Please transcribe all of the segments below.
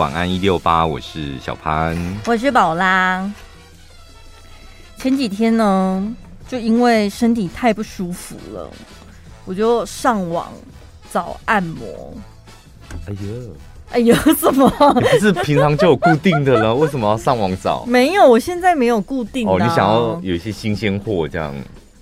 晚安一六八，我是小潘，我是宝拉。前几天呢，就因为身体太不舒服了，我就上网找按摩。哎呦，哎呦，什么？你不是平常就有固定的了？为什么要上网找？没有，我现在没有固定的啊。哦，你想要有一些新鲜货这样？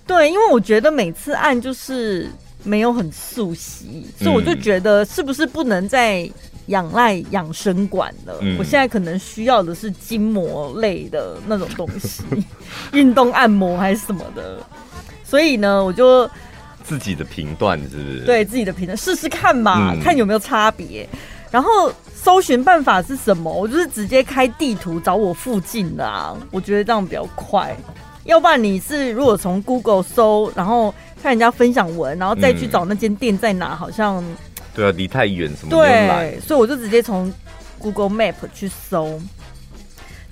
对，因为我觉得每次按就是没有很熟悉，所以我就觉得是不是不能再仰赖养生馆了？嗯、我现在可能需要的是筋膜类的那种东西，运动按摩还是什么的。所以呢，我就自己的评断是不是？对自己的评断，试试看嘛，嗯、看有没有差别。然后搜寻办法是什么？我就是直接开地图找我附近的啊，我觉得这样比较快。要不然你是如果从 Google 搜，然后看人家分享文，然后再去找那间店在哪，嗯、好像对啊，离太远什么对，所以我就直接从 Google Map 去搜，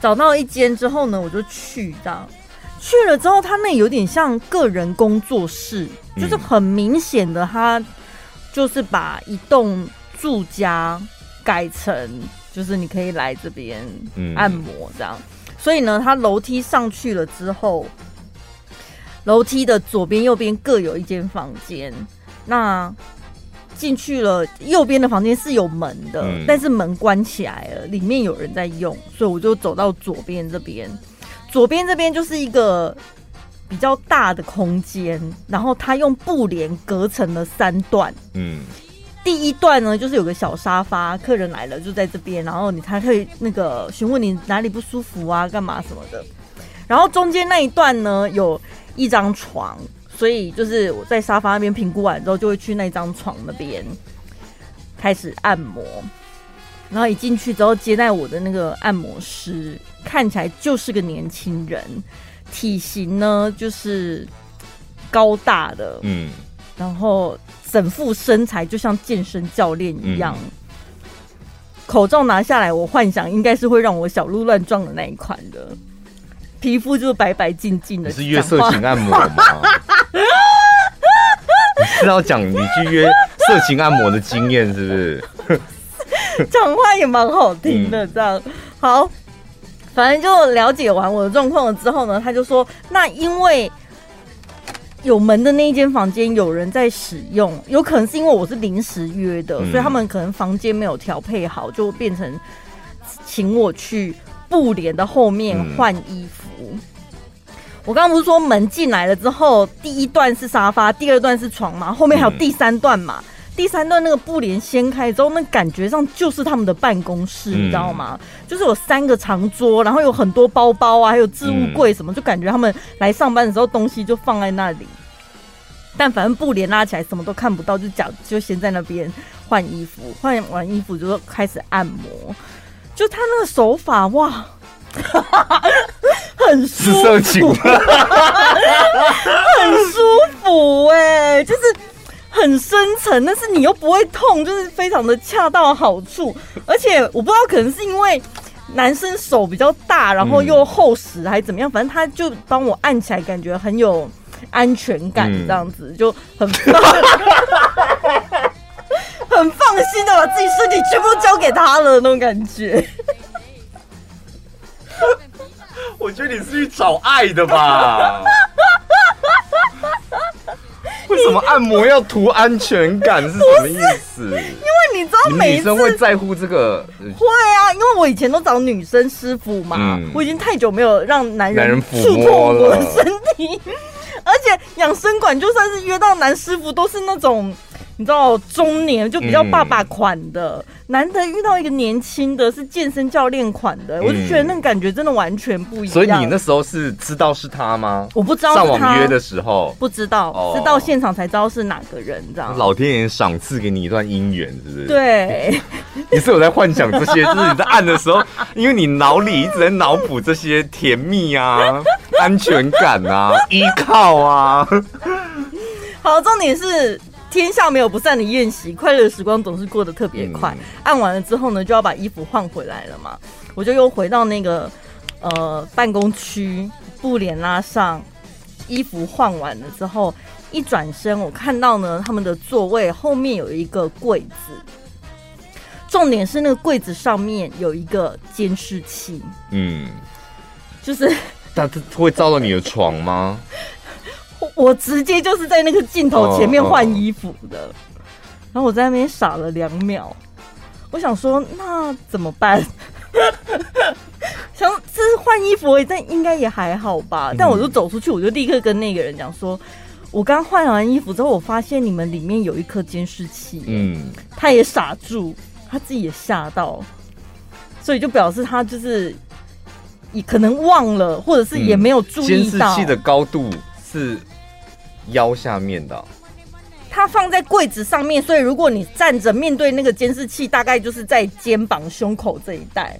找到一间之后呢，我就去这样，去了之后，他那有点像个人工作室，嗯、就是很明显的，他就是把一栋住家改成，就是你可以来这边按摩这样。嗯所以呢，它楼梯上去了之后，楼梯的左边、右边各有一间房间。那进去了，右边的房间是有门的，嗯、但是门关起来了，里面有人在用，所以我就走到左边这边。左边这边就是一个比较大的空间，然后它用布帘隔成了三段。嗯。第一段呢，就是有个小沙发，客人来了就在这边，然后你才可以那个询问你哪里不舒服啊，干嘛什么的。然后中间那一段呢，有一张床，所以就是我在沙发那边评估完之后，就会去那张床那边开始按摩。然后一进去之后，接待我的那个按摩师看起来就是个年轻人，体型呢就是高大的，嗯。然后整副身材就像健身教练一样，嗯、口罩拿下来，我幻想应该是会让我小鹿乱撞的那一款的，皮肤就是白白净净的。你是约色情按摩吗？你是要讲你去约色情按摩的经验是不是？讲话也蛮好听的，这样、嗯、好。反正就了解完我的状况了之后呢，他就说，那因为。有门的那一间房间有人在使用，有可能是因为我是临时约的，嗯、所以他们可能房间没有调配好，就变成请我去布帘的后面换衣服。嗯、我刚刚不是说门进来了之后，第一段是沙发，第二段是床嘛，后面还有第三段嘛？嗯、第三段那个布帘掀开之后，那感觉上就是他们的办公室，嗯、你知道吗？就是有三个长桌，然后有很多包包啊，还有置物柜什么，嗯、就感觉他们来上班的时候东西就放在那里。但反正布帘拉起来，什么都看不到，就讲就先在那边换衣服，换完衣服就开始按摩。就他那个手法哇，很舒服，很舒服哎、欸，就是很深层，但是你又不会痛，就是非常的恰到好处。而且我不知道，可能是因为男生手比较大，然后又厚实，还是怎么样，反正他就帮我按起来，感觉很有。安全感这样子、嗯、就很放很放心的把自己身体全部交给他了那种感觉。我觉得你是去找爱的吧？为什么按摩要图安全感是什么意思？因为你知道，每女生会在乎这个。会啊，因为我以前都找女生师傅嘛，嗯、我已经太久没有让男人触碰我的身体。而且养生馆就算是约到男师傅，都是那种你知道中年就比较爸爸款的，难得遇到一个年轻的，是健身教练款的，我就觉得那个感觉真的完全不一样。所以你那时候是知道是他吗？我不知道。上网约的时候不知道，是到现场才知道是哪个人，这样。老天爷赏赐给你一段姻缘，是不是？对。你是有在幻想这些，就是你在按的时候，因为你脑里一直在脑补这些甜蜜啊。安全感啊，依靠啊。好，重点是天下没有不散的宴席，快乐的时光总是过得特别快。嗯、按完了之后呢，就要把衣服换回来了嘛。我就又回到那个呃办公区，布帘拉上，衣服换完了之后，一转身，我看到呢他们的座位后面有一个柜子，重点是那个柜子上面有一个监视器，嗯，就是它会照到你的床吗？我直接就是在那个镜头前面换衣服的，哦哦、然后我在那边傻了两秒，我想说那怎么办？想这是换衣服而已，但应该也还好吧。但我就走出去，我就立刻跟那个人讲说，我刚换完衣服之后，我发现你们里面有一颗监视器。嗯，他也傻住，他自己也吓到，所以就表示他就是也可能忘了，或者是也没有注意到。监视器的高度是腰下面的，它放在柜子上面，所以如果你站着面对那个监视器，大概就是在肩膀、胸口这一带。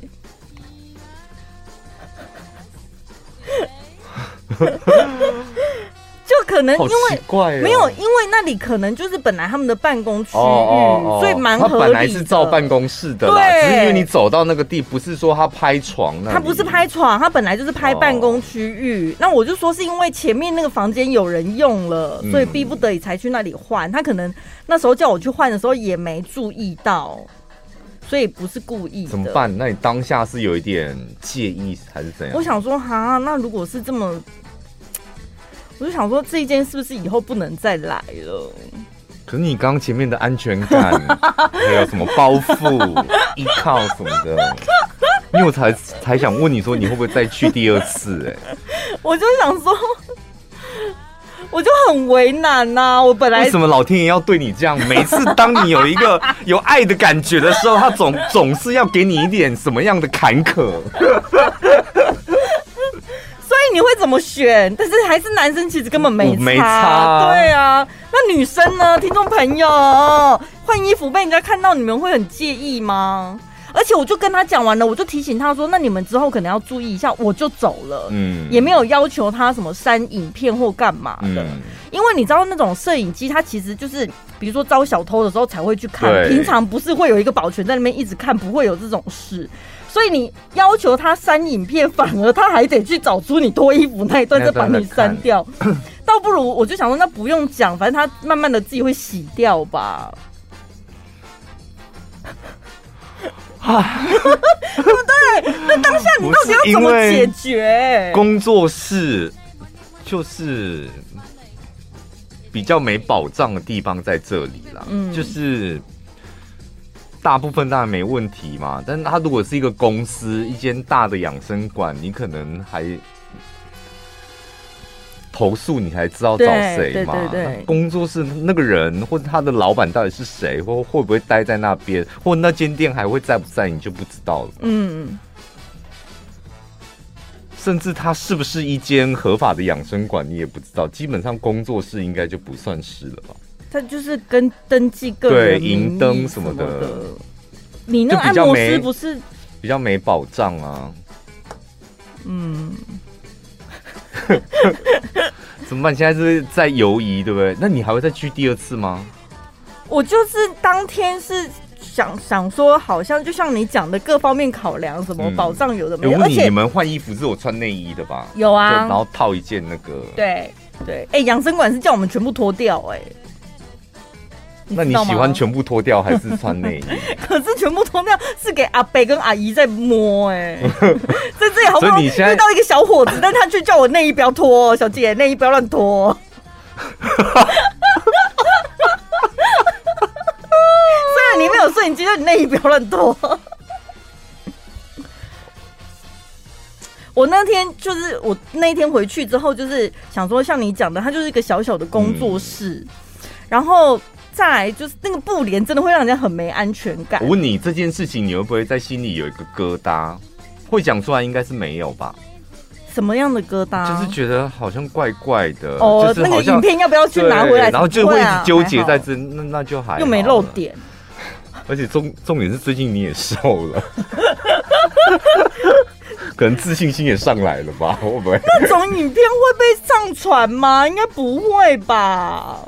就可能因为没有，因为那里可能就是本来他们的办公区域，所以蛮合理的。他本来是照办公室的，对，只是因为你走到那个地，不是说他拍床那，他不是拍床，他本来就是拍办公区域。那我就说是因为前面那个房间有人用了，所以逼不得已才去那里换。他可能那时候叫我去换的时候也没注意到。所以不是故意的。怎么办？那你当下是有一点介意还是怎样？我想说，哈，那如果是这么，我就想说，这一件是不是以后不能再来了？可是你刚刚前面的安全感，还有什么包袱、依靠什么的，因为我才才想问你说，你会不会再去第二次？哎，我就想说。我就很为难呐、啊，我本来为什么老天爷要对你这样？每次当你有一个 有爱的感觉的时候，他总总是要给你一点什么样的坎坷。你会怎么选？但是还是男生其实根本没差，没差。对啊，那女生呢？听众朋友，换衣服被人家看到，你们会很介意吗？而且我就跟他讲完了，我就提醒他说：“那你们之后可能要注意一下。”我就走了，嗯，也没有要求他什么删影片或干嘛的，嗯、因为你知道那种摄影机，它其实就是比如说招小偷的时候才会去看，平常不是会有一个保全在那边一直看，不会有这种事。所以你要求他删影片，反而他还得去找出你脱衣服那一段再把你删掉，倒不如我就想说，那不用讲，反正他慢慢的自己会洗掉吧。啊，对不对？那当下你到底要怎么解决？工作室就是比较没保障的地方在这里啦，嗯，就是大部分当然没问题嘛，但是他如果是一个公司，一间大的养生馆，你可能还。投诉你才知道找谁嘛？对对对对，工作室那个人或者他的老板到底是谁，或会不会待在那边，或那间店还会在不在，你就不知道了。嗯，甚至他是不是一间合法的养生馆，你也不知道。基本上工作室应该就不算是了吧？他就是跟登记个人对银灯什么的。你那按摩师不是比较没保障啊？嗯。怎么办？现在是在犹疑，对不对？那你还会再去第二次吗？我就是当天是想想说，好像就像你讲的，各方面考量，什么保障有的没有。而且你们换衣服是有穿内衣的吧？有啊，然后套一件那个。对对，哎，养生馆是叫我们全部脱掉，哎。那你喜欢全部脱掉还是穿内衣？可是全部脱掉是给阿伯跟阿姨在摸哎、欸，在这里好不容易遇到一个小伙子，但他却叫我内衣不要脱，小姐内衣不要乱脱。虽然你没有摄影机，但你内衣不要乱脱。我那天就是我那一天回去之后，就是想说像你讲的，它就是一个小小的工作室，嗯、然后。再来就是那个布帘，真的会让人家很没安全感。我问你这件事情，你会不会在心里有一个疙瘩？会讲出来应该是没有吧？什么样的疙瘩？就是觉得好像怪怪的。哦，那个影片要不要去拿回来？然后就会一直纠结在这，那那就还又没露点。而且重重点是最近你也瘦了，可能自信心也上来了吧？会不会？那种影片会被上传吗？应该不会吧？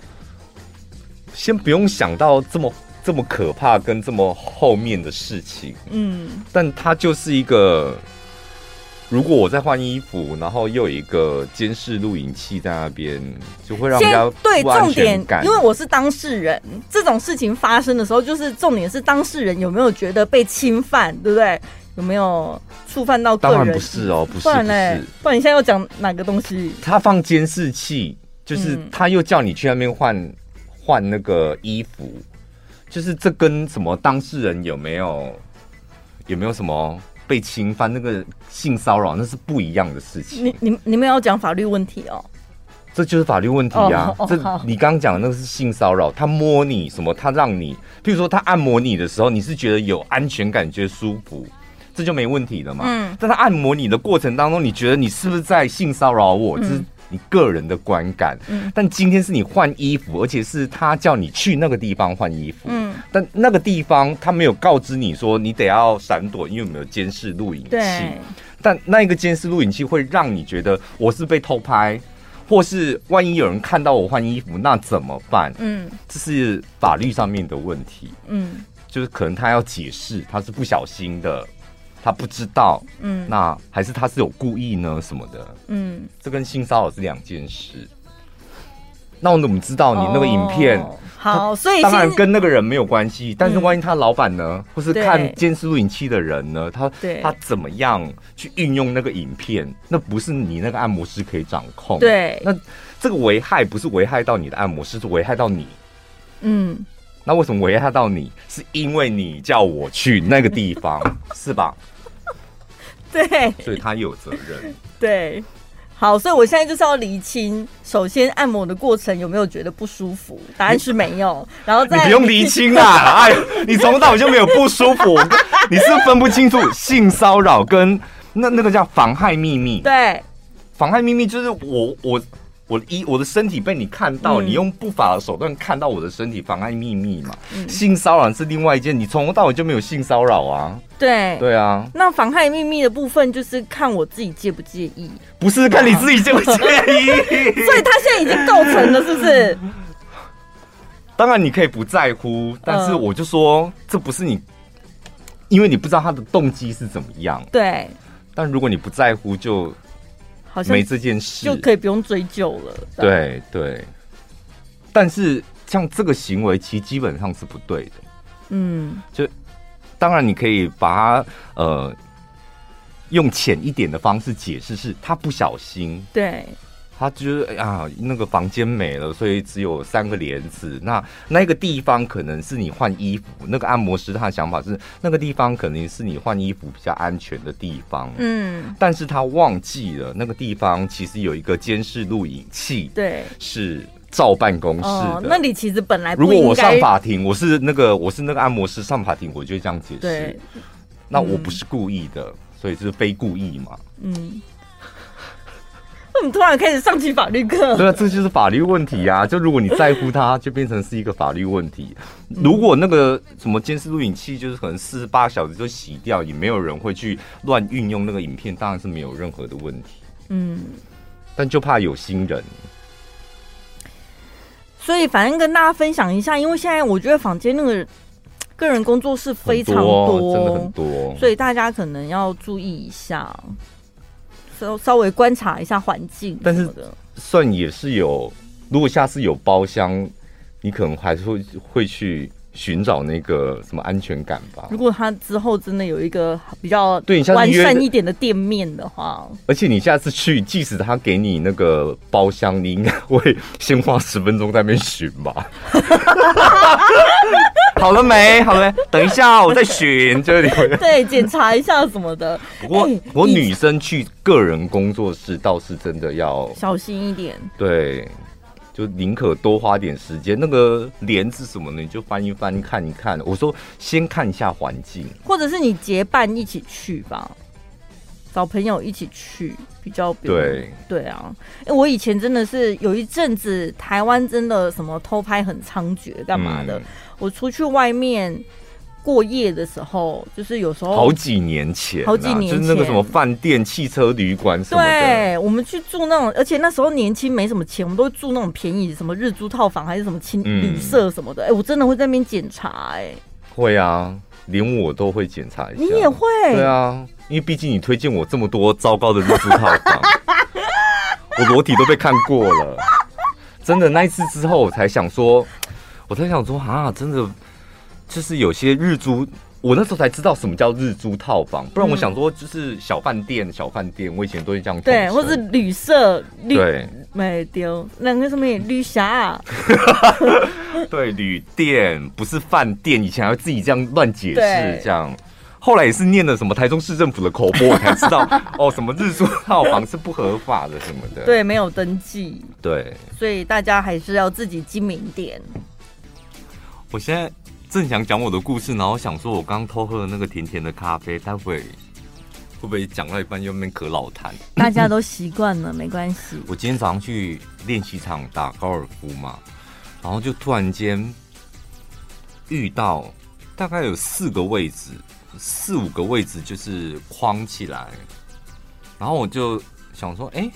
先不用想到这么这么可怕跟这么后面的事情，嗯，但它就是一个如果我在换衣服，然后又有一个监视录影器在那边，就会让人家对重点，因为我是当事人，这种事情发生的时候，就是重点是当事人有没有觉得被侵犯，对不对？有没有触犯到个人？当然不是哦，不是，不然嘞，不然你现在要讲哪个东西？他放监视器，就是他又叫你去那边换换那个衣服，就是这跟什么当事人有没有有没有什么？被侵犯那个性骚扰，那是不一样的事情。你你你们要讲法律问题哦？这就是法律问题呀、啊。Oh, oh, 这你刚刚讲的那个是性骚扰，他摸你什么？他让你，譬如说他按摩你的时候，你是觉得有安全感，觉得舒服，这就没问题了嘛。嗯。但他按摩你的过程当中，你觉得你是不是在性骚扰我？嗯、这是你个人的观感。嗯。但今天是你换衣服，而且是他叫你去那个地方换衣服。嗯。但那个地方他没有告知你说你得要闪躲，因为没有监视录影器。对。但那一个监视录影器会让你觉得我是被偷拍，或是万一有人看到我换衣服，那怎么办？嗯，这是法律上面的问题。嗯，就是可能他要解释他是不小心的，他不知道。嗯，那还是他是有故意呢什么的？嗯，这跟性骚扰是两件事。那我怎么知道你那个影片？哦好，所以当然跟那个人没有关系，但是万一他老板呢，或是看监视录影器的人呢，他他怎么样去运用那个影片？那不是你那个按摩师可以掌控。对，那这个危害不是危害到你的按摩师，是危害到你。嗯，那为什么危害到你？是因为你叫我去那个地方，是吧？对，所以他有责任。对。好，所以我现在就是要厘清，首先按摩的过程有没有觉得不舒服？答案是没有。然后再你不用厘清啦，哎，你从头到尾就没有不舒服，你是分不清楚性骚扰跟那那个叫妨害秘密。对，妨害秘密就是我我。我的一我的身体被你看到，嗯、你用不法的手段看到我的身体，妨碍秘密嘛？嗯、性骚扰是另外一件，你从头到尾就没有性骚扰啊？对对啊。那妨害秘密的部分就是看我自己介不介意，不是看你自己介不介意。所以他现在已经构成了，是不是？当然你可以不在乎，但是我就说这不是你，因为你不知道他的动机是怎么样。对。但如果你不在乎，就。好像没这件事就可以不用追究了。对对，但是像这个行为其实基本上是不对的。嗯，就当然你可以把它呃用浅一点的方式解释，是他不小心。对。他觉得哎呀，那个房间没了，所以只有三个帘子。那那个地方可能是你换衣服。那个按摩师他的想法是，那个地方可能是你换衣服比较安全的地方。嗯，但是他忘记了那个地方其实有一个监视录影器。对，是照办公室的。哦，那你其实本来如果我上法庭，我是那个我是那个按摩师上法庭，我就会这样解释。对，那我不是故意的，所以是非故意嘛。嗯。我们突然开始上起法律课，对啊，这就是法律问题呀、啊。就如果你在乎他，就变成是一个法律问题。如果那个什么监视录影器，就是可能四十八小时就洗掉，也没有人会去乱运用那个影片，当然是没有任何的问题。嗯，但就怕有心人。所以反正跟大家分享一下，因为现在我觉得房间那个个人工作室非常多，多，真的很多，所以大家可能要注意一下。稍稍微观察一下环境，但是算也是有。如果下次有包厢，你可能还是会会去寻找那个什么安全感吧。如果他之后真的有一个比较对完善一点的店面的话，而且你下次去，即使他给你那个包厢，你应该会先花十分钟在那边寻吧。好了没？好了没？等一下，我再选这里。对，检查一下什么的。不过，我女生去个人工作室倒是真的要小心一点。对，就宁可多花点时间。那个帘子什么的，你就翻一翻，看一看。我说，先看一下环境，或者是你结伴一起去吧，找朋友一起去比较比对。对啊，哎，我以前真的是有一阵子，台湾真的什么偷拍很猖獗，干嘛的？嗯我出去外面过夜的时候，就是有时候好几年前，好几年前，就是那个什么饭店、汽车旅馆什么的。对，我们去住那种，而且那时候年轻没什么钱，我们都会住那种便宜，什么日租套房还是什么青旅社什么的。哎、嗯欸，我真的会在那边检查、欸，哎，会啊，连我都会检查一下。你也会？对啊，因为毕竟你推荐我这么多糟糕的日租套房，我裸体都被看过了。真的，那一次之后，我才想说，我才想说啊，真的就是有些日租。我那时候才知道什么叫日租套房，不然我想说就是小饭店，小饭店，我以前都是这样。对，或是旅社，对，没丢，那个什么旅侠，对，旅店不是饭店，以前还要自己这样乱解释，这样。后来也是念了什么台中市政府的口播，我才知道 哦，什么日租套房是不合法的什么的，对，没有登记，对，所以大家还是要自己精明点。我现在。正想讲我的故事，然后想说，我刚偷喝了那个甜甜的咖啡，待会会不会讲到一半又变咳老痰？大家都习惯了，没关系。我今天早上去练习场打高尔夫嘛，然后就突然间遇到大概有四个位置，四五个位置就是框起来，然后我就想说，哎、欸。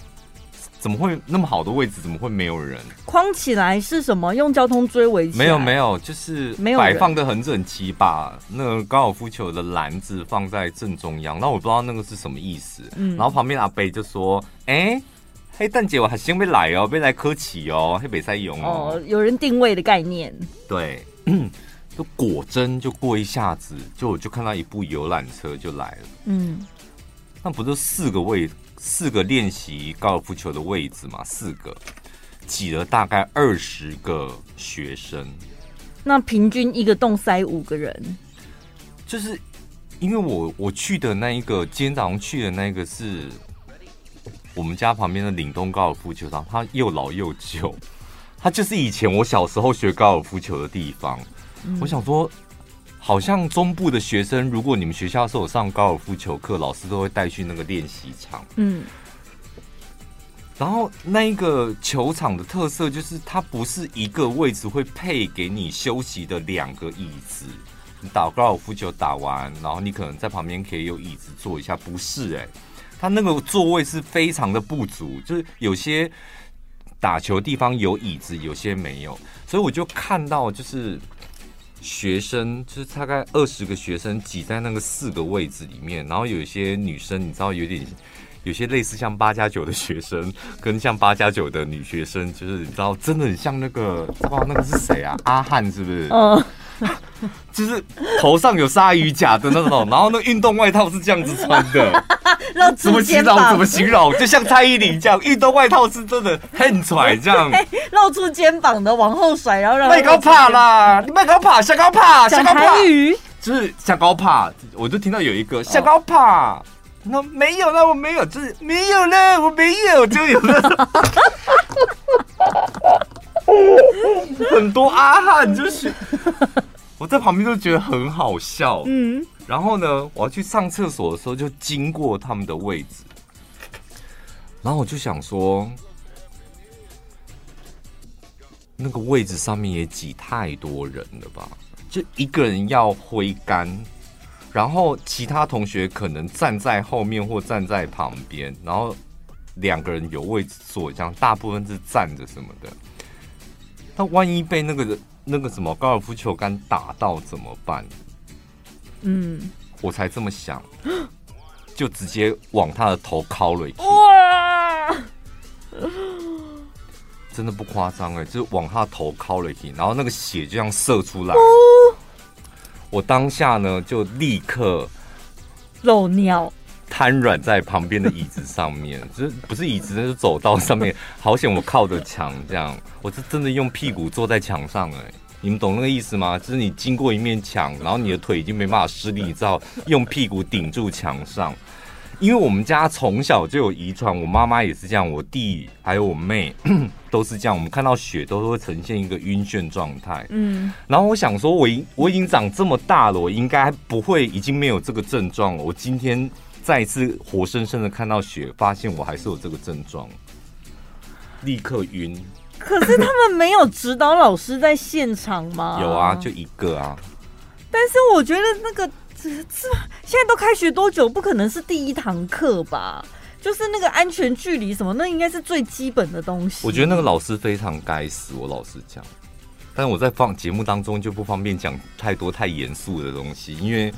怎么会那么好的位置？怎么会没有人？框起来是什么？用交通锥围起来？没有没有，就是没有摆放的很整齐，把那个高尔夫球的篮子放在正中央。那我不知道那个是什么意思。嗯，然后旁边阿贝就说：“哎、欸，黑蛋姐，我还先没来哦，没来科奇哦，黑北塞勇哦。”有人定位的概念。对，就果真就过一下子，就我就看到一部游览车就来了。嗯，那不就四个位。四个练习高尔夫球的位置嘛，四个挤了大概二十个学生，那平均一个洞塞五个人，就是因为我我去的那一个，今天早上去的那一个是我们家旁边的岭东高尔夫球场，它又老又旧，它就是以前我小时候学高尔夫球的地方，嗯、我想说。好像中部的学生，如果你们学校是有上高尔夫球课，老师都会带去那个练习场。嗯，然后那一个球场的特色就是，它不是一个位置会配给你休息的两个椅子。你打高尔夫球打完，然后你可能在旁边可以有椅子坐一下，不是？哎，它那个座位是非常的不足，就是有些打球地方有椅子，有些没有，所以我就看到就是。学生就是大概二十个学生挤在那个四个位置里面，然后有一些女生，你知道有点有些类似像八加九的学生，跟像八加九的女学生，就是你知道真的很像那个，不知道那个是谁啊？阿汉是不是？嗯。就是头上有鲨鱼甲的那种，然后那运动外套是这样子穿的，怎么形容？怎么形容？就像蔡依林这样，运动外套是真的很拽，这样露出肩膀的往后甩，然后让麦高帕啦，你麦高帕，下高帕，下高帕，鱼就是下高帕，我就听到有一个下高帕，那没有了，我没有，就是没有了，我没有，就有了。很多阿汉就是。我在旁边都觉得很好笑，嗯，然后呢，我要去上厕所的时候就经过他们的位置，然后我就想说，那个位置上面也挤太多人了吧？就一个人要挥杆，然后其他同学可能站在后面或站在旁边，然后两个人有位置坐，这样大部分是站着什么的。那万一被那个那个什么高尔夫球杆打到怎么办？嗯，我才这么想，就直接往他的头敲了一下。哇！真的不夸张哎，就往他的头敲了一下，然后那个血就这样射出来。我当下呢就立刻漏尿。瘫软在旁边的椅子上面，就是不是椅子，那是走道上面。好险我靠着墙，这样我是真的用屁股坐在墙上哎、欸，你们懂那个意思吗？就是你经过一面墙，然后你的腿已经没办法施力，你知道用屁股顶住墙上。因为我们家从小就有遗传，我妈妈也是这样，我弟还有我妹 都是这样。我们看到雪都会呈现一个晕眩状态。嗯，然后我想说，我已我已经长这么大了，我应该不会已经没有这个症状了。我今天。再一次活生生的看到雪，发现我还是有这个症状，立刻晕。可是他们没有指导老师在现场吗？有啊，就一个啊。但是我觉得那个这这现在都开学多久？不可能是第一堂课吧？就是那个安全距离什么，那应该是最基本的东西。我觉得那个老师非常该死，我老实讲。但是我在放节目当中就不方便讲太多太严肃的东西，因为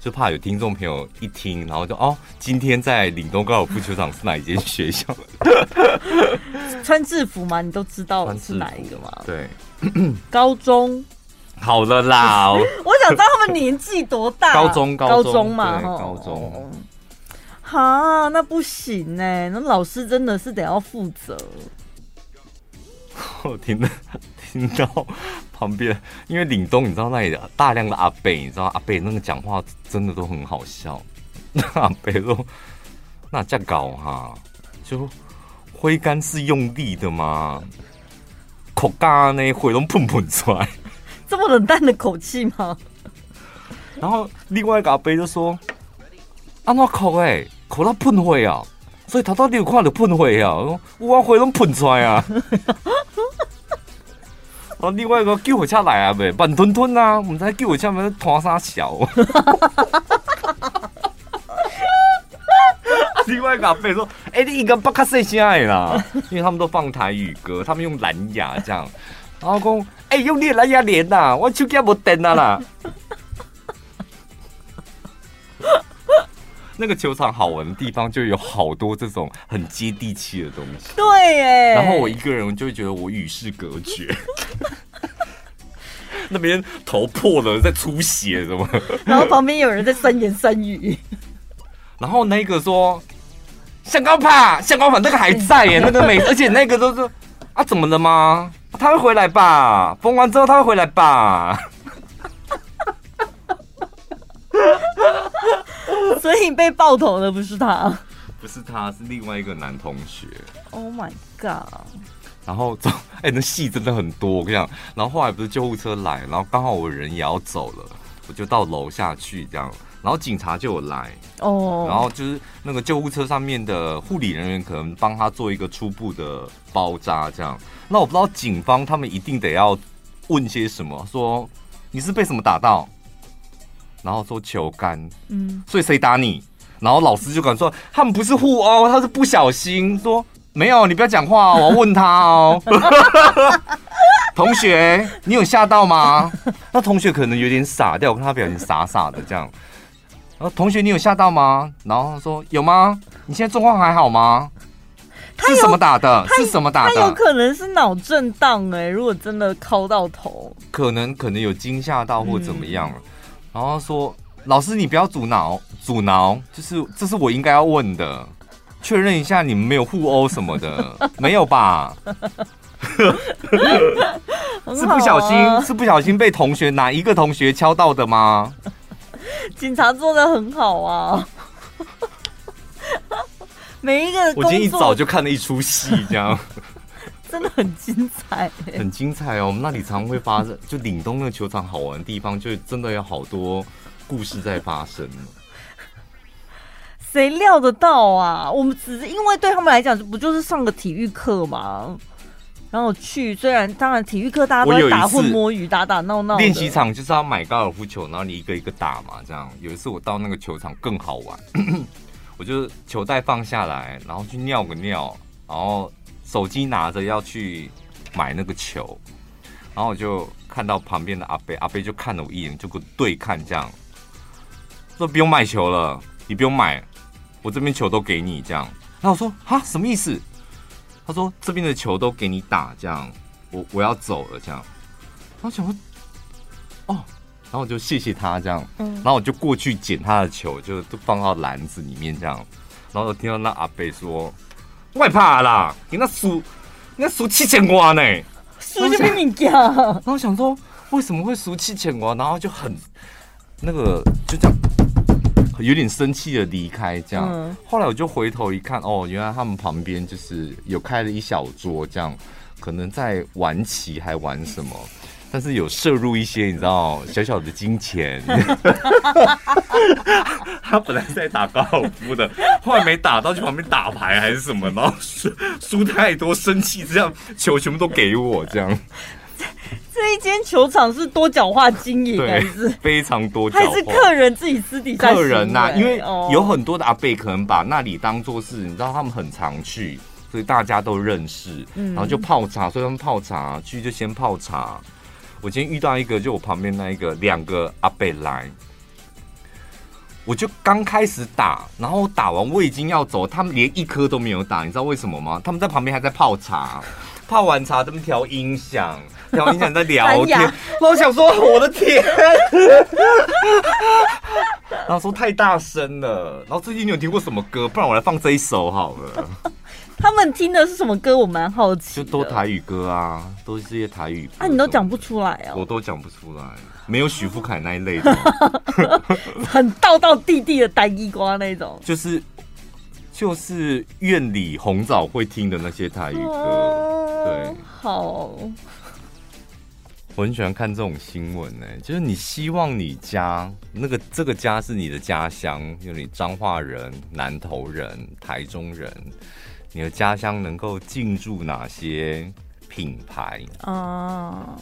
就怕有听众朋友一听，然后就哦，今天在岭东高尔夫球场是哪一间学校？穿制服吗？你都知道是哪一个吗？对，高中。好了啦，我想知道他们年纪多大？高中，高中嘛，高中。哈，那不行呢，那老师真的是得要负责。我听到听到旁边，因为岭东你知道那里大量的阿伯，你知道阿伯那个讲话真的都很好笑。那 阿伯说：“那这样搞哈，就挥杆是用力的嘛？口干呢，火都喷喷出来。”这么冷淡的口气吗？然后另外一个阿伯就说：“安怎口哎，口到喷火啊！所以头到你有看到喷火啊，我火拢喷出来啊！”然后另外一个救护车来啊，呗，慢吞吞啊，唔知救护车咪拖啥小。另外一个阿贝说：“哎、欸，你应该不卡细声爱啦，因为他们都放台语歌，他们用蓝牙这样。”然后讲。哎、欸，用你蓝牙连呐！我手机没电啊啦。那个球场好玩的地方，就有好多这种很接地气的东西。对耶。然后我一个人就会觉得我与世隔绝。那边头破了，在出血什么？然后旁边有人在三言三语。然后那个说：“香港帕，香港帕，那个还在耶，那个美，而且那个都是啊，怎么了吗？”他会回来吧？封完之后他会回来吧？所以被爆头的不是他，不是他，是另外一个男同学。Oh my god！然后走，哎、欸，那戏真的很多。我跟你讲，然后后来不是救护车来，然后刚好我人也要走了，我就到楼下去这样。然后警察就有来哦，oh. 然后就是那个救护车上面的护理人员可能帮他做一个初步的包扎这样。那我不知道警方他们一定得要问些什么，说你是被什么打到，然后说球杆，嗯，所以谁打你？然后老师就敢说他们不是互殴，他是不小心。说没有，你不要讲话哦，我要问他哦。同学，你有吓到吗？那同学可能有点傻掉，我看他表情傻傻的这样。然后同学，你有吓到吗？然后他说有吗？你现在状况还好吗？是什么打的？是什么打的？他有可能是脑震荡哎！如果真的敲到头，可能可能有惊吓到或怎么样。然后说老师，你不要阻挠，阻挠，就是这是我应该要问的，确认一下你们没有互殴什么的，没有吧？是不小心，是不小心被同学哪一个同学敲到的吗？警察做的很好啊。每一个，我今天一早就看了一出戏，这样真的很精彩，很精彩哦。我们那里常会发生，就岭东那个球场好玩的地方，就真的有好多故事在发生。谁料得到啊？我们只是因为对他们来讲，不就是上个体育课嘛？然后去，虽然当然体育课大家都在打混摸鱼、打打闹闹，练习场就是要买高尔夫球，然后你一个一个打嘛。这样有一次我到那个球场更好玩。我就球袋放下来，然后去尿个尿，然后手机拿着要去买那个球，然后我就看到旁边的阿飞，阿飞就看了我一眼，就跟对看这样，说不用买球了，你不用买，我这边球都给你这样。然后我说哈，什么意思？他说这边的球都给你打这样，我我要走了这样。然后想说哦。然后我就谢谢他这样，然后我就过去捡他的球，就都放到篮子里面这样。然后我听到那阿贝说：“外怕啦，你那输，你那输七千块呢，输就比你讲。”然后想说为什么会输七千块，然后就很那个就这样有点生气的离开这样。后来我就回头一看，哦，原来他们旁边就是有开了一小桌这样，可能在玩棋还玩什么。但是有摄入一些你知道小小的金钱，他本来在打高尔夫的，后来没打到去旁边打牌还是什么，然后输输太多生气，这样球全部都给我这样。这一间球场是多角化经营，还是非常多角化？还是客人自己私底下客人呐、啊？因为有很多的阿贝可能把那里当做是，你知道他们很常去，所以大家都认识，然后就泡茶，所以他们泡茶去就先泡茶。我今天遇到一个，就我旁边那一个两个阿贝来，我就刚开始打，然后打完我已经要走，他们连一颗都没有打，你知道为什么吗？他们在旁边还在泡茶，泡完茶他们调音响，调音响在聊天，然后我想说我的天，然后说太大声了，然后最近你有听过什么歌？不然我来放这一首好了。他们听的是什么歌？我蛮好奇。就都台语歌啊，都是这些台语歌。啊，你都讲不出来啊？我都讲不出来，没有许富凯那一类的。很道道地地的单一瓜那种。就是就是院里红枣会听的那些台语歌。哦、对，好。我很喜欢看这种新闻呢、欸，就是你希望你家那个这个家是你的家乡，就你彰化人、南投人、台中人。你的家乡能够进驻哪些品牌？哦，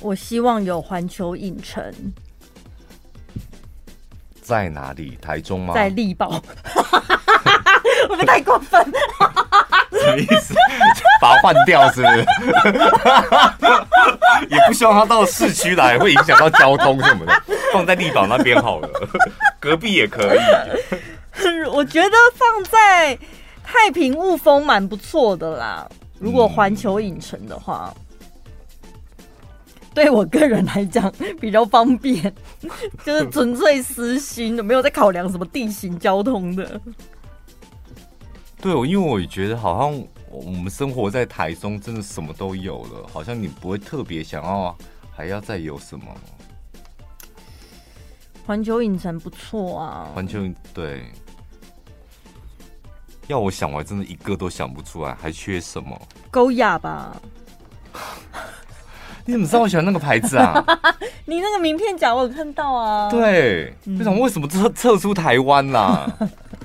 我希望有环球影城，在哪里？台中吗？在力宝，会不会太过分？什么意思？把它换掉是不是？也不希望它到市区来，会影响到交通什么的。放在力宝那边好了，隔壁也可以。我觉得放在。太平雾峰蛮不错的啦，如果环球影城的话，嗯、对我个人来讲比较方便，就是纯粹私心，没有在考量什么地形交通的。对，我因为我也觉得好像我们生活在台中，真的什么都有了，好像你不会特别想要还要再有什么。环球影城不错啊，环球对。要我想，我还真的一个都想不出来，还缺什么？勾雅吧？你怎么知道我喜欢那个牌子啊？你那个名片夹我有看到啊。对，为什么为什么撤撤出台湾啦？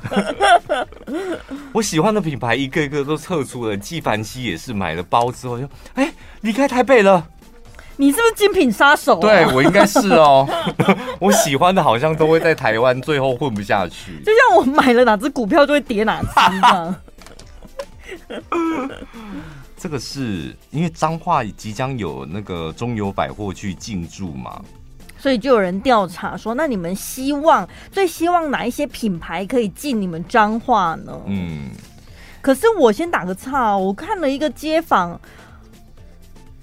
我喜欢的品牌一个一个都撤出了，纪梵希也是买了包之后就哎离开台北了。你是不是精品杀手啊？对，我应该是哦。我喜欢的好像都会在台湾最后混不下去。就像我买了哪只股票就会跌哪只这样。这个是因为彰化即将有那个中油百货去进驻嘛，所以就有人调查说，那你们希望最希望哪一些品牌可以进你们彰化呢？嗯，可是我先打个岔，我看了一个街访。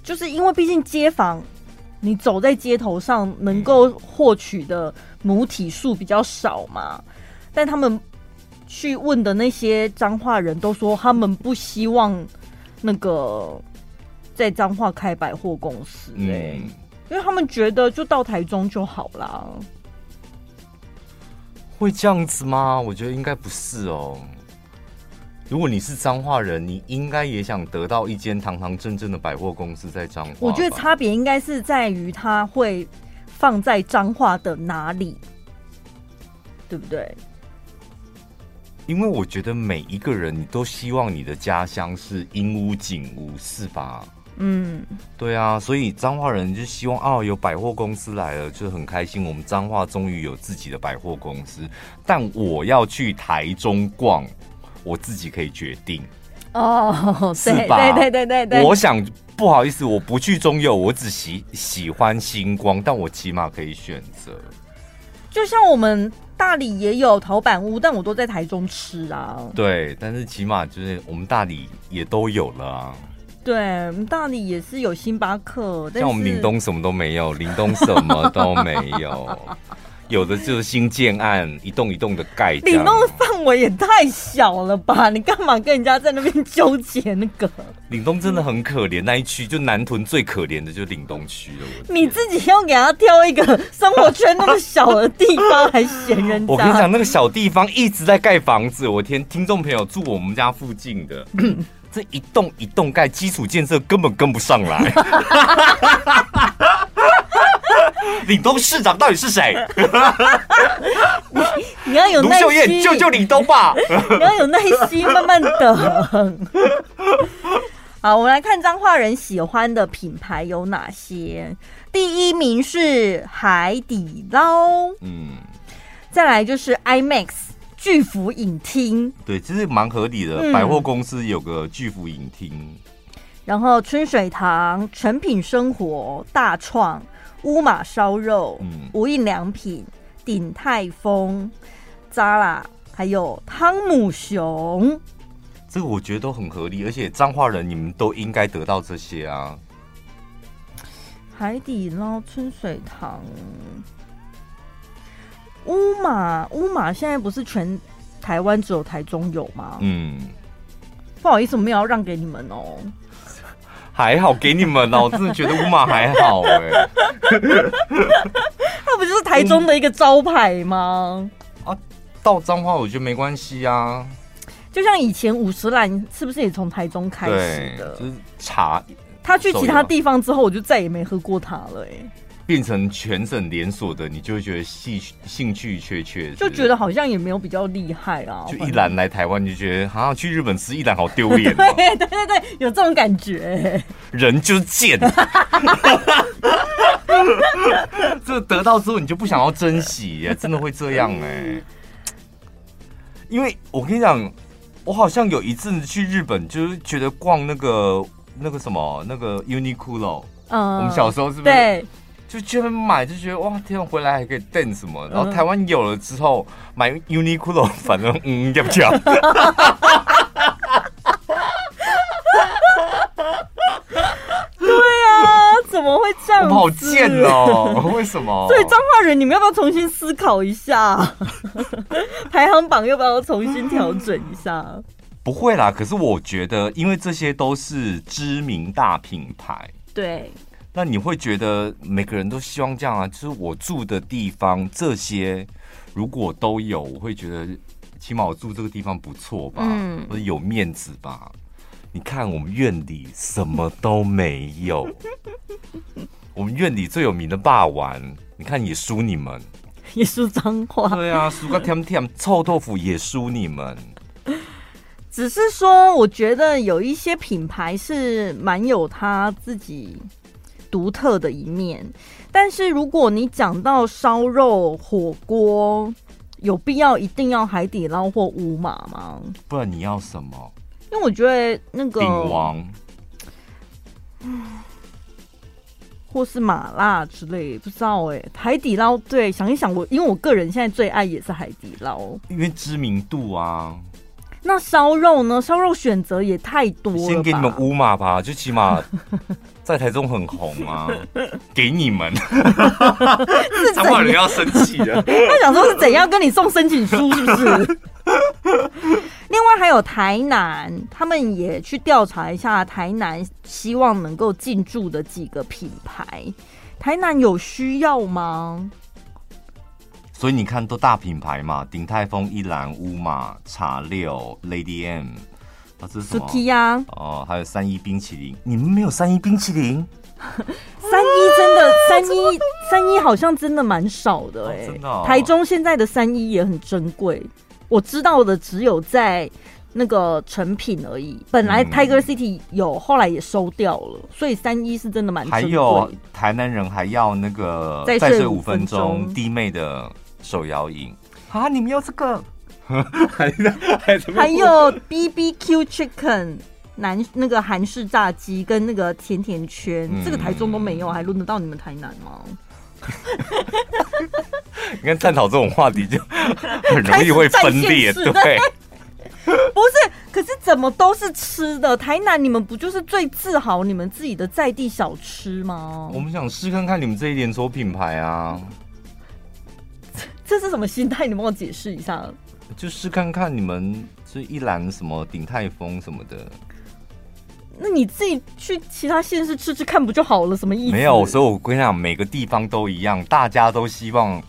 就是因为毕竟街坊，你走在街头上能够获取的母体数比较少嘛，但他们去问的那些彰化人都说，他们不希望那个在彰化开百货公司，哎，因为他们觉得就到台中就好啦。会这样子吗？我觉得应该不是哦。如果你是彰化人，你应该也想得到一间堂堂正正的百货公司在彰化。我觉得差别应该是在于它会放在彰化的哪里，对不对？因为我觉得每一个人，你都希望你的家乡是阴屋景屋，是吧？嗯，对啊，所以彰化人就希望哦，有百货公司来了，就很开心。我们彰化终于有自己的百货公司，但我要去台中逛。我自己可以决定哦，是吧？对对对对对。我想不好意思，我不去中友，我只喜喜欢星光，但我起码可以选择。就像我们大理也有陶板屋，但我都在台中吃啊。对，但是起码就是我们大理也都有了啊。对，我们大理也是有星巴克，但像我们岭东什么都没有，岭东什么都没有。有的就是新建案，一栋一栋的盖。岭东的范围也太小了吧？你干嘛跟人家在那边纠结那个？岭东真的很可怜，那一区就南屯最可怜的就是岭东区了。你自己要给他挑一个生活圈那么小的地方还嫌人家？我跟你讲，那个小地方一直在盖房子。我天，听众朋友住我们家附近的，这一栋一栋盖，基础建设根本跟不上来。岭东市长到底是谁？你要有耐心，秀燕救救岭东吧！你要有耐心，慢慢等。好，我们来看彰化人喜欢的品牌有哪些？第一名是海底捞，嗯，再来就是 IMAX 巨幅影厅，对，其实蛮合理的。百货公司有个巨幅影厅。然后春水堂、成品生活、大创、乌马烧肉、嗯、无印良品、鼎泰丰、扎拉，还有汤姆熊。这个我觉得都很合理，而且彰化人你们都应该得到这些啊。海底捞、春水堂、乌马、乌马，现在不是全台湾只有台中有吗？嗯，不好意思，我没有要让给你们哦。还好给你们哦，我真的觉得乌马还好哎。它不就是台中的一个招牌吗？嗯、啊，到彰化我觉得没关系啊。就像以前五十兰是不是也从台中开始的？就是茶。他去其他地方之后，我就再也没喝过它了哎、欸。变成全省连锁的，你就会觉得兴兴趣缺缺，就觉得好像也没有比较厉害啊。就一兰来台湾，就觉得好像去日本吃一兰好丢脸。对对对对，有这种感觉、欸。人就是贱，这得到之后你就不想要珍惜，真的会这样哎、欸。因为我跟你讲，我好像有一阵去日本，就是觉得逛那个。那个什么，那个 Uniqlo，嗯，我们小时候是不是？对，就觉得买就觉得哇，天，回来还可以订什么？然后台湾有了之后买 Uniqlo，反正嗯，要不要？对啊，怎么会这样？好贱哦！为什么？所以彰化人，你们要不要重新思考一下？排行榜要不要重新调整一下？不会啦，可是我觉得，因为这些都是知名大品牌，对。那你会觉得每个人都希望这样啊？就是我住的地方，这些如果都有，我会觉得起码我住这个地方不错吧，嗯，或者有面子吧。你看我们院里什么都没有，我们院里最有名的霸王，你看也输你们，也输脏话，对啊，输个甜甜臭豆腐也输你们。只是说，我觉得有一些品牌是蛮有他自己独特的一面，但是如果你讲到烧肉火锅，有必要一定要海底捞或乌马吗？不然你要什么？因为我觉得那个鼎王，或是麻辣之类，不知道哎。海底捞，对，想一想我，因为我个人现在最爱也是海底捞，因为知名度啊。那烧肉呢？烧肉选择也太多了。先给你们乌马吧，就起码 在台中很红啊。给你们，彰化人要生气了。他想说是怎样跟你送申请书，是不是？另外还有台南，他们也去调查一下台南，希望能够进驻的几个品牌。台南有需要吗？所以你看，都大品牌嘛，鼎泰丰、一兰、乌马、茶六、Lady M，啊，这是什么？Sukiya 哦，还有三一冰淇淋。你们没有三一冰淇淋？三一真的，三一三一好像真的蛮少的哎、欸哦。真的、哦，台中现在的三一也很珍贵。我知道的只有在那个成品而已。本来 Tiger City 有，嗯、后来也收掉了。所以三一是真的蛮。还有台南人还要那个再睡五分钟，弟妹的。手摇饮啊！你们要这个？还有 B B Q Chicken 南那个韩式炸鸡跟那个甜甜圈，嗯、这个台中都没有，还轮得到你们台南吗？你看，探讨这种话题就 很容易会分裂，对。不是，可是怎么都是吃的？台南你们不就是最自豪你们自己的在地小吃吗？我们想试看看你们这一连锁品牌啊。这是什么心态？你帮我解释一下。就是看看你们这一兰什么鼎泰丰什么的。那你自己去其他县市吃吃看不就好了？什么意思？没有，所以我跟你讲，每个地方都一样，大家都希望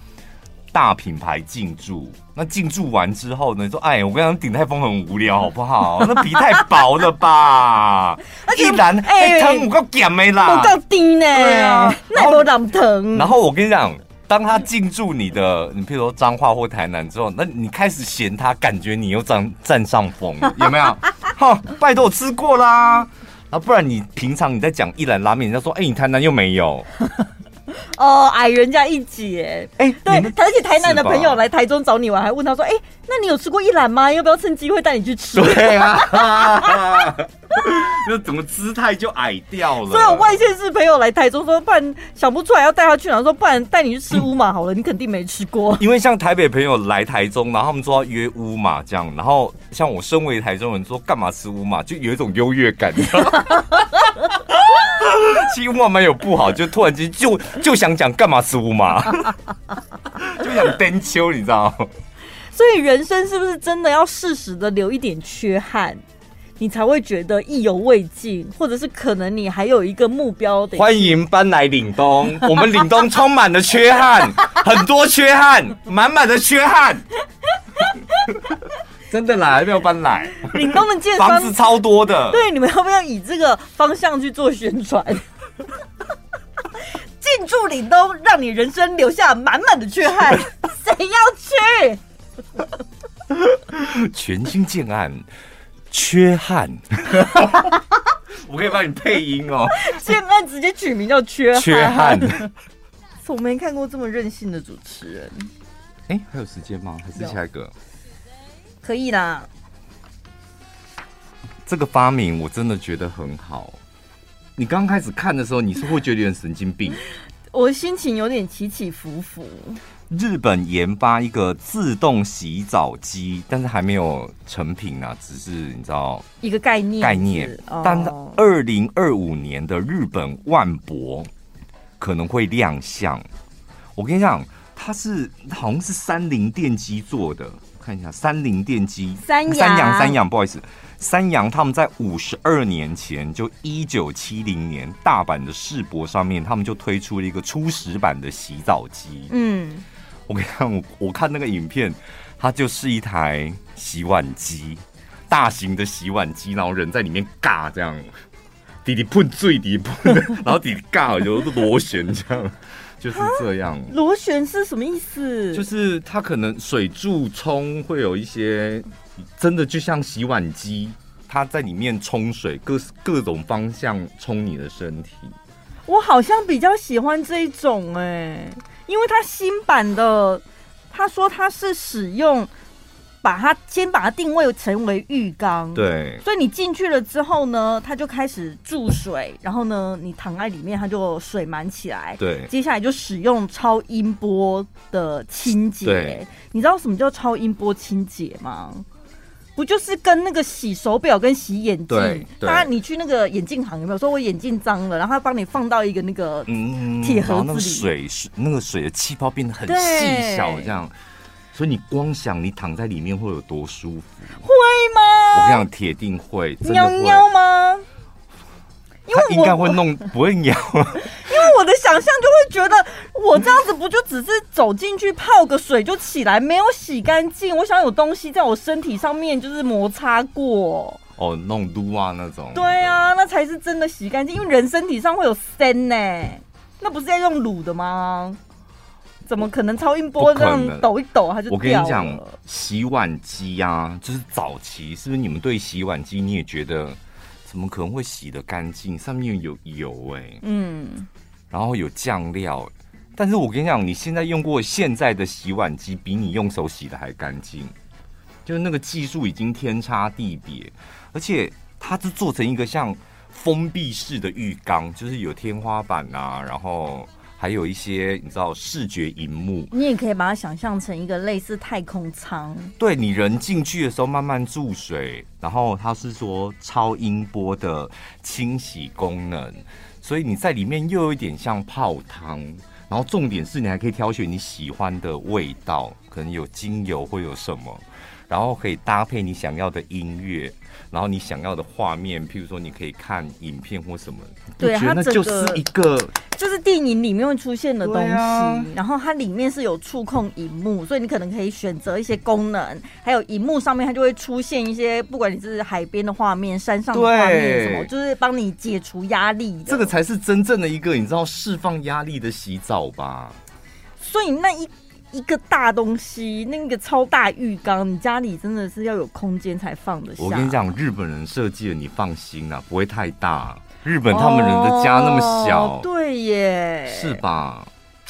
大品牌进驻。那进驻完之后呢？你说，哎，我跟你讲，鼎泰丰很无聊，好不好？那皮太薄了吧？一兰哎，汤姆够咸没啦，够低呢。对啊，那多难疼。然后我跟你讲。当他进驻你的，你譬如说彰化或台南之后，那你开始嫌他，感觉你又占占上风，有没有？哈，拜托我吃过啦，啊，不然你平常你在讲一兰拉面，人家说，哎、欸，你台南又没有，哦，矮人家一截，哎、欸，对，而且台南的朋友来台中找你玩，还问他说，哎、欸，那你有吃过一兰吗？要不要趁机会带你去吃？对啊。那怎么姿态就矮掉了？所以我外县市朋友来台中说，不然想不出来要带他去哪，说不然带你去吃乌马好了，你肯定没吃过。因为像台北朋友来台中，然后他们说要约乌马这样，然后像我身为台中人说干嘛吃乌马，就有一种优越感。其实乌马没有不好，就突然间就就想讲干嘛吃乌马，就想登秋，你知道吗？所以人生是不是真的要适时的留一点缺憾，你才会觉得意犹未尽，或者是可能你还有一个目标的？欢迎搬来岭东，我们岭东充满了缺憾，很多缺憾，满满的缺憾。真的来，还没有搬来。岭东的建房子超多的，对，你们要不要以这个方向去做宣传？进驻岭东，让你人生留下满满的缺憾，谁要去？全新建案，缺憾，我可以帮你配音哦。建案直接取名叫缺憾。缺憾，从没看过这么任性的主持人。哎、欸，还有时间吗？还是下一个？可以啦。这个发明我真的觉得很好。你刚开始看的时候，你是会觉得有点神经病？我心情有点起起伏伏。日本研发一个自动洗澡机，但是还没有成品啊，只是你知道一个概念概念。但二零二五年的日本万博可能会亮相。我跟你讲，它是好像是三菱电机做的，看一下三菱电机，三阳三洋三阳，不好意思，三洋他们在五十二年前，就一九七零年大阪的世博上面，他们就推出了一个初始版的洗澡机，嗯。我跟你看，我我看那个影片，它就是一台洗碗机，大型的洗碗机，然后人在里面尬这样，底底喷最底喷，然后弟弟尬有螺旋这样，就是这样。螺旋是什么意思？就是它可能水柱冲会有一些，真的就像洗碗机，它在里面冲水，各各种方向冲你的身体。我好像比较喜欢这一种哎、欸。因为它新版的，他说他是使用把它先把它定位成为浴缸，对，所以你进去了之后呢，它就开始注水，然后呢，你躺在里面，它就水满起来，对，接下来就使用超音波的清洁，你知道什么叫超音波清洁吗？不就是跟那个洗手表跟洗眼镜？他你去那个眼镜行有没有说我眼镜脏了，然后他帮你放到一个那个铁盒子里，嗯、那个水那个水的气泡变得很细小，这样，所以你光想你躺在里面会有多舒服？会吗？我跟你讲，铁定会喵喵吗？因为应该会弄不会咬。因为我的想象就会觉得，我这样子不就只是走进去泡个水就起来，没有洗干净。我想有东西在我身体上面就是摩擦过。哦，弄撸啊那种。对啊，那才是真的洗干净。因为人身体上会有砷呢，那不是在用卤的吗？怎么可能超音波这样抖一抖它就？我跟你讲，洗碗机啊，就是早期是不是你们对洗碗机你也觉得怎么可能会洗得干净？上面有油哎、欸。嗯。然后有酱料，但是我跟你讲，你现在用过现在的洗碗机，比你用手洗的还干净，就是那个技术已经天差地别，而且它是做成一个像封闭式的浴缸，就是有天花板啊，然后还有一些你知道视觉荧幕，你也可以把它想象成一个类似太空舱，对，你人进去的时候慢慢注水，然后它是说超音波的清洗功能。所以你在里面又有一点像泡汤，然后重点是你还可以挑选你喜欢的味道，可能有精油或有什么，然后可以搭配你想要的音乐。然后你想要的画面，譬如说你可以看影片或什么，对，我觉得那就是一个，就是电影里面会出现的东西。啊、然后它里面是有触控荧幕，所以你可能可以选择一些功能，还有荧幕上面它就会出现一些，不管你是海边的画面、山上的画面什么，就是帮你解除压力。这个才是真正的一个你知道释放压力的洗澡吧？所以那一。一个大东西，那个超大浴缸，你家里真的是要有空间才放得下。我跟你讲，日本人设计的，你放心啦，不会太大。日本他们人的家那么小，哦、对耶，是吧？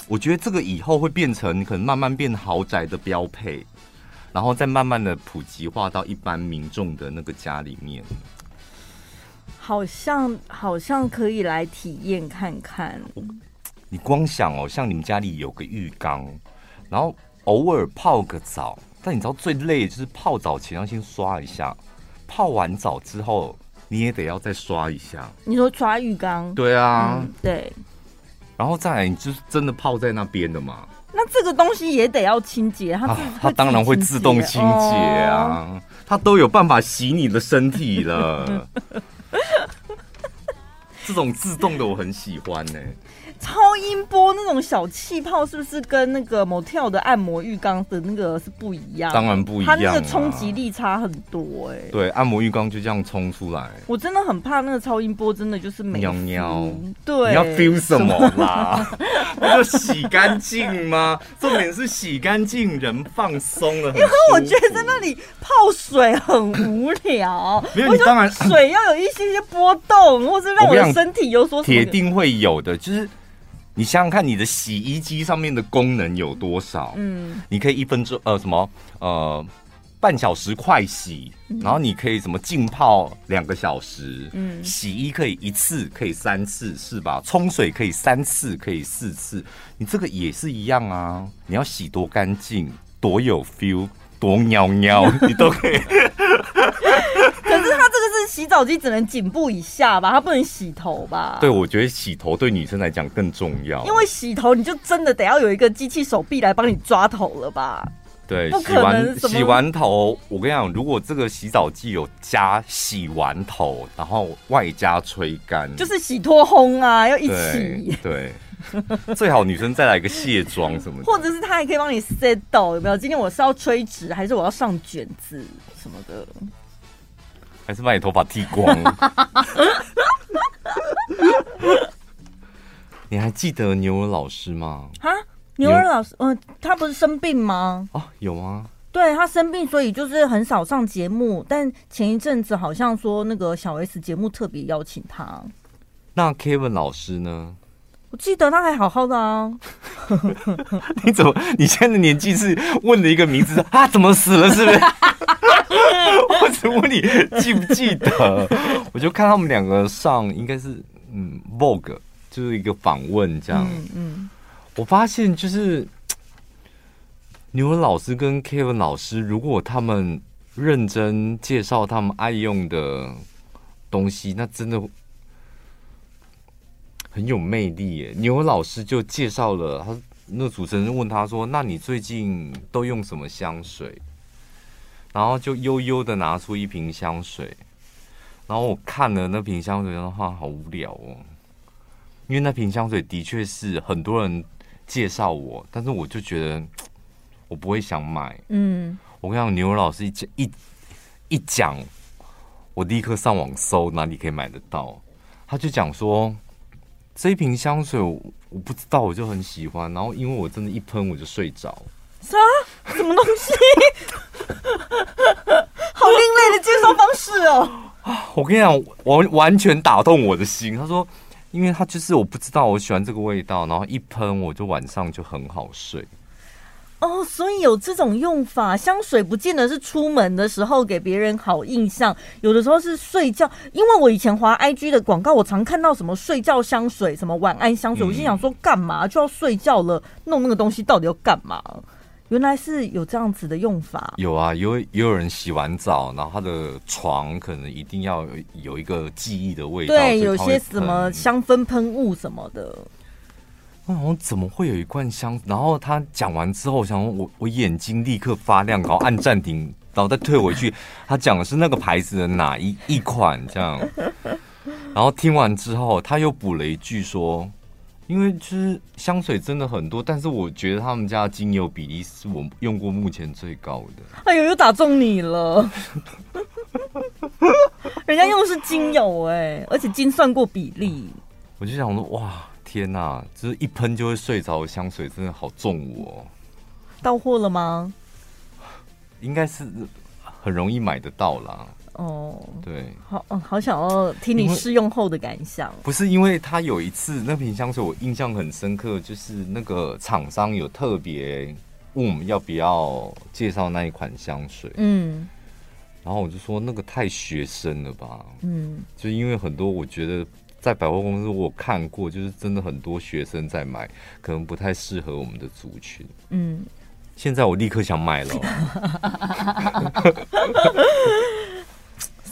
我觉得这个以后会变成可能慢慢变豪宅的标配，然后再慢慢的普及化到一般民众的那个家里面。好像好像可以来体验看看。你光想哦，像你们家里有个浴缸，然后偶尔泡个澡，但你知道最累就是泡澡前要先刷一下，泡完澡之后你也得要再刷一下。你说刷浴缸？对啊，嗯、对。然后再来，你就是真的泡在那边的嘛？那这个东西也得要清洁，它、啊、它当然会自动清洁啊，哦、它都有办法洗你的身体了。这种自动的我很喜欢呢、欸。超音波那种小气泡是不是跟那个 Motel 的按摩浴缸的那个是不一样？当然不一样，它那个冲击力差很多哎、欸。对，按摩浴缸就这样冲出来。我真的很怕那个超音波，真的就是没喵喵。对，你要 feel 什么啦？不就洗干净吗？重点是洗干净，人放松了。因为我觉得在那里泡水很无聊。没有，你当然水要有一些些波动，或是让我的身体有所铁定会有的，就是。你想想看，你的洗衣机上面的功能有多少？嗯，你可以一分钟呃什么呃半小时快洗，嗯、然后你可以什么浸泡两个小时，嗯，洗衣可以一次可以三次是吧？冲水可以三次可以四次，你这个也是一样啊！你要洗多干净，多有 feel，多尿尿，你都可以。洗澡机，只能颈部以下吧，它不能洗头吧？对，我觉得洗头对女生来讲更重要。因为洗头，你就真的得要有一个机器手臂来帮你抓头了吧？对，洗完洗完头，我跟你讲，如果这个洗澡机有加洗完头，然后外加吹干，就是洗脱烘啊，要一起。对，对 最好女生再来个卸妆什么的，或者是它还可以帮你 set 到有没有？今天我是要吹直，还是我要上卷子什么的？还是把你头发剃光？你还记得牛尔老师吗？哈，牛尔老师，嗯、呃，他不是生病吗？哦，有吗？对，他生病，所以就是很少上节目。但前一阵子好像说那个小 S 节目特别邀请他。那 Kevin 老师呢？我记得他还好好的啊。你怎么？你现在的年纪是问了一个名字啊？怎么死了？是不是？我只问你记不记得？我就看他们两个上，应该是嗯，Vogue 就是一个访问这样。嗯，嗯我发现就是牛文老师跟 Kevin 老师，如果他们认真介绍他们爱用的东西，那真的很有魅力耶。牛文老师就介绍了他，那主持人问他说：“那你最近都用什么香水？”然后就悠悠的拿出一瓶香水，然后我看了那瓶香水的话，好无聊哦。因为那瓶香水的确是很多人介绍我，但是我就觉得我不会想买。嗯，我跟你讲，牛老师一讲一一讲，我立刻上网搜哪里可以买得到。他就讲说，这一瓶香水我，我不知道，我就很喜欢。然后因为我真的，一喷我就睡着。啥？什么东西？好另类的介绍方式哦！我跟你讲，完完全打动我的心。他说，因为他就是我不知道我喜欢这个味道，然后一喷我就晚上就很好睡。哦，所以有这种用法，香水不见得是出门的时候给别人好印象，有的时候是睡觉。因为我以前滑 IG 的广告，我常看到什么睡觉香水，什么晚安香水，嗯、我心想说，干嘛就要睡觉了？弄那个东西到底要干嘛？原来是有这样子的用法。有啊，有也有人洗完澡，然后他的床可能一定要有，有一个记忆的味道。对，有些什么香氛喷雾什么的。然后怎么会有一罐香？然后他讲完之后，我想说我我眼睛立刻发亮，然后按暂停，然后再退回去。他讲的是那个牌子的哪一一款这样？然后听完之后，他又补了一句说。因为其实香水真的很多，但是我觉得他们家的精油比例是我用过目前最高的。哎呦，又打中你了！人家用的是精油哎，而且精算过比例。我就想说，哇，天哪，就是一喷就会睡着的香水，真的好重我哦。到货了吗？应该是很容易买得到啦。哦，对，好，嗯，好想要听你试用后的感想。不是因为他有一次那瓶香水，我印象很深刻，就是那个厂商有特别问我们要不要介绍那一款香水。嗯，然后我就说那个太学生了吧，嗯，就因为很多我觉得在百货公司我看过，就是真的很多学生在买，可能不太适合我们的族群，嗯。现在我立刻想买了，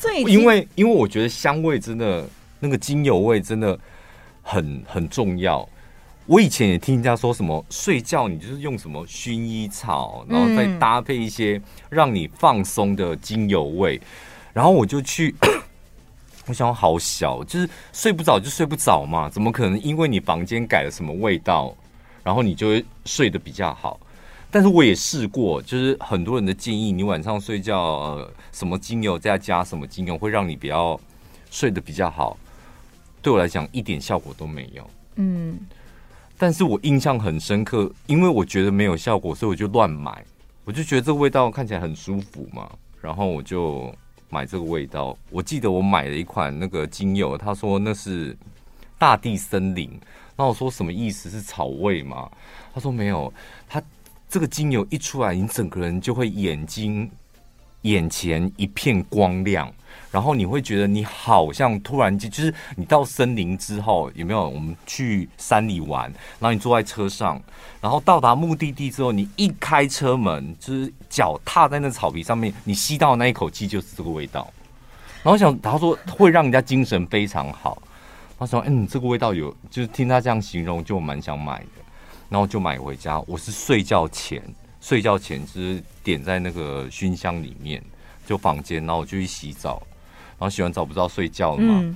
所以因为因为我觉得香味真的那个精油味真的很很重要。我以前也听人家说什么睡觉你就是用什么薰衣草，然后再搭配一些让你放松的精油味，然后我就去，我想好小，就是睡不着就睡不着嘛，怎么可能因为你房间改了什么味道，然后你就会睡得比较好？但是我也试过，就是很多人的建议，你晚上睡觉，呃，什么精油再加什么精油，会让你比较睡得比较好。对我来讲，一点效果都没有。嗯，但是我印象很深刻，因为我觉得没有效果，所以我就乱买。我就觉得这个味道看起来很舒服嘛，然后我就买这个味道。我记得我买了一款那个精油，他说那是大地森林。那我说什么意思？是草味吗？他说没有，他。这个精油一出来，你整个人就会眼睛、眼前一片光亮，然后你会觉得你好像突然间，就是你到森林之后，有没有？我们去山里玩，然后你坐在车上，然后到达目的地之后，你一开车门，就是脚踏在那草皮上面，你吸到那一口气就是这个味道。然后想，他说会让人家精神非常好。他说：“嗯，这个味道有，就是听他这样形容，就蛮想买的。”然后就买回家，我是睡觉前，睡觉前就是点在那个熏香里面，就房间，然后我就去洗澡，然后洗完澡不知道睡觉了嘛，嗯、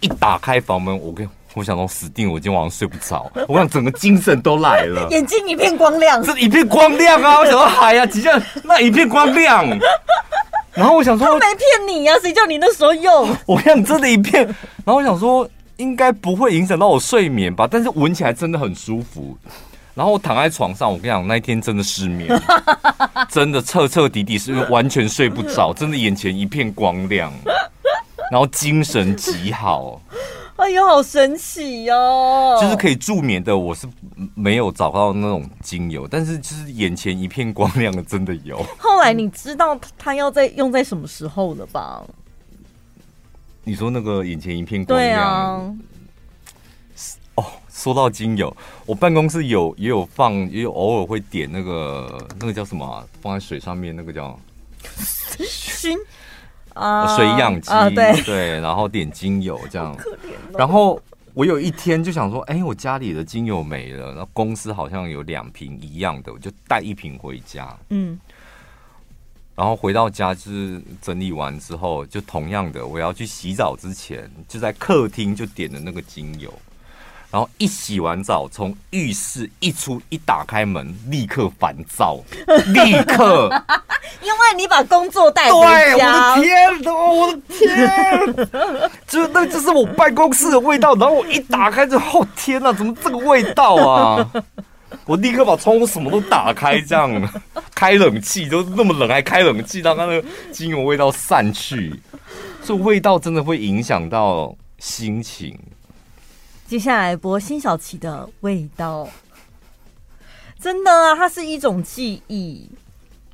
一打开房门，我跟我想说死定，我今天晚上睡不着，我想整个精神都来了，眼睛一片光亮，这一片光亮啊！我想说，哎呀，即将那一片光亮，然后我想说，他没骗你呀、啊，谁叫你那时候用？我想真的一片，然后我想说，应该不会影响到我睡眠吧？但是闻起来真的很舒服。然后我躺在床上，我跟你讲，那一天真的失眠，真的彻彻底底是完全睡不着，真的眼前一片光亮，然后精神极好。哎呦，好神奇哦！就是可以助眠的，我是没有找到那种精油，但是就是眼前一片光亮的，真的有。后来你知道它要在用在什么时候了吧？你说那个眼前一片光亮，对啊。哦，说到精油，我办公室有也有放，也有偶尔会点那个那个叫什么、啊，放在水上面那个叫熏 啊水氧机、啊，对对，然后点精油这样。然后我有一天就想说，哎，我家里的精油没了，然后公司好像有两瓶一样的，我就带一瓶回家。嗯，然后回到家就是整理完之后，就同样的，我要去洗澡之前，就在客厅就点了那个精油。然后一洗完澡，从浴室一出，一打开门，立刻烦躁，立刻，因为你把工作带回家。对，我的天，我的天，就那这是我办公室的味道。然后我一打开之后，天哪，怎么这个味道啊？我立刻把窗户什么都打开，这样 开冷气，都那么冷还开冷气，让它那个精油味道散去。这味道真的会影响到心情。接下来播辛晓琪的味道，真的啊，它是一种记忆，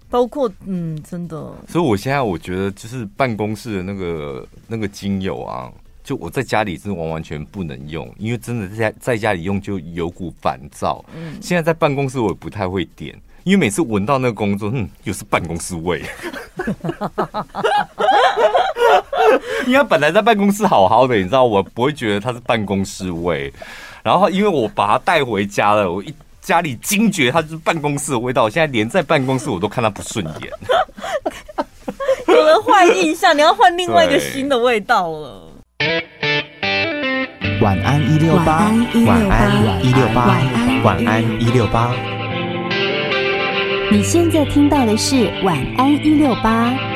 包括嗯，真的。所以我现在我觉得，就是办公室的那个那个精油啊，就我在家里是完完全不能用，因为真的在在家里用就有股烦躁。嗯，现在在办公室我也不太会点，因为每次闻到那个工作，嗯，又是办公室味。因为本来在办公室好好的，你知道，我不会觉得它是办公室味。然后因为我把它带回家了，我一家里惊觉它是办公室的味道。我现在连在办公室我都看它不顺眼。有人换印象，你要换另外一个新的味道了。晚安一六八，晚安一六八，晚安一六八。你现在听到的是晚安一六八。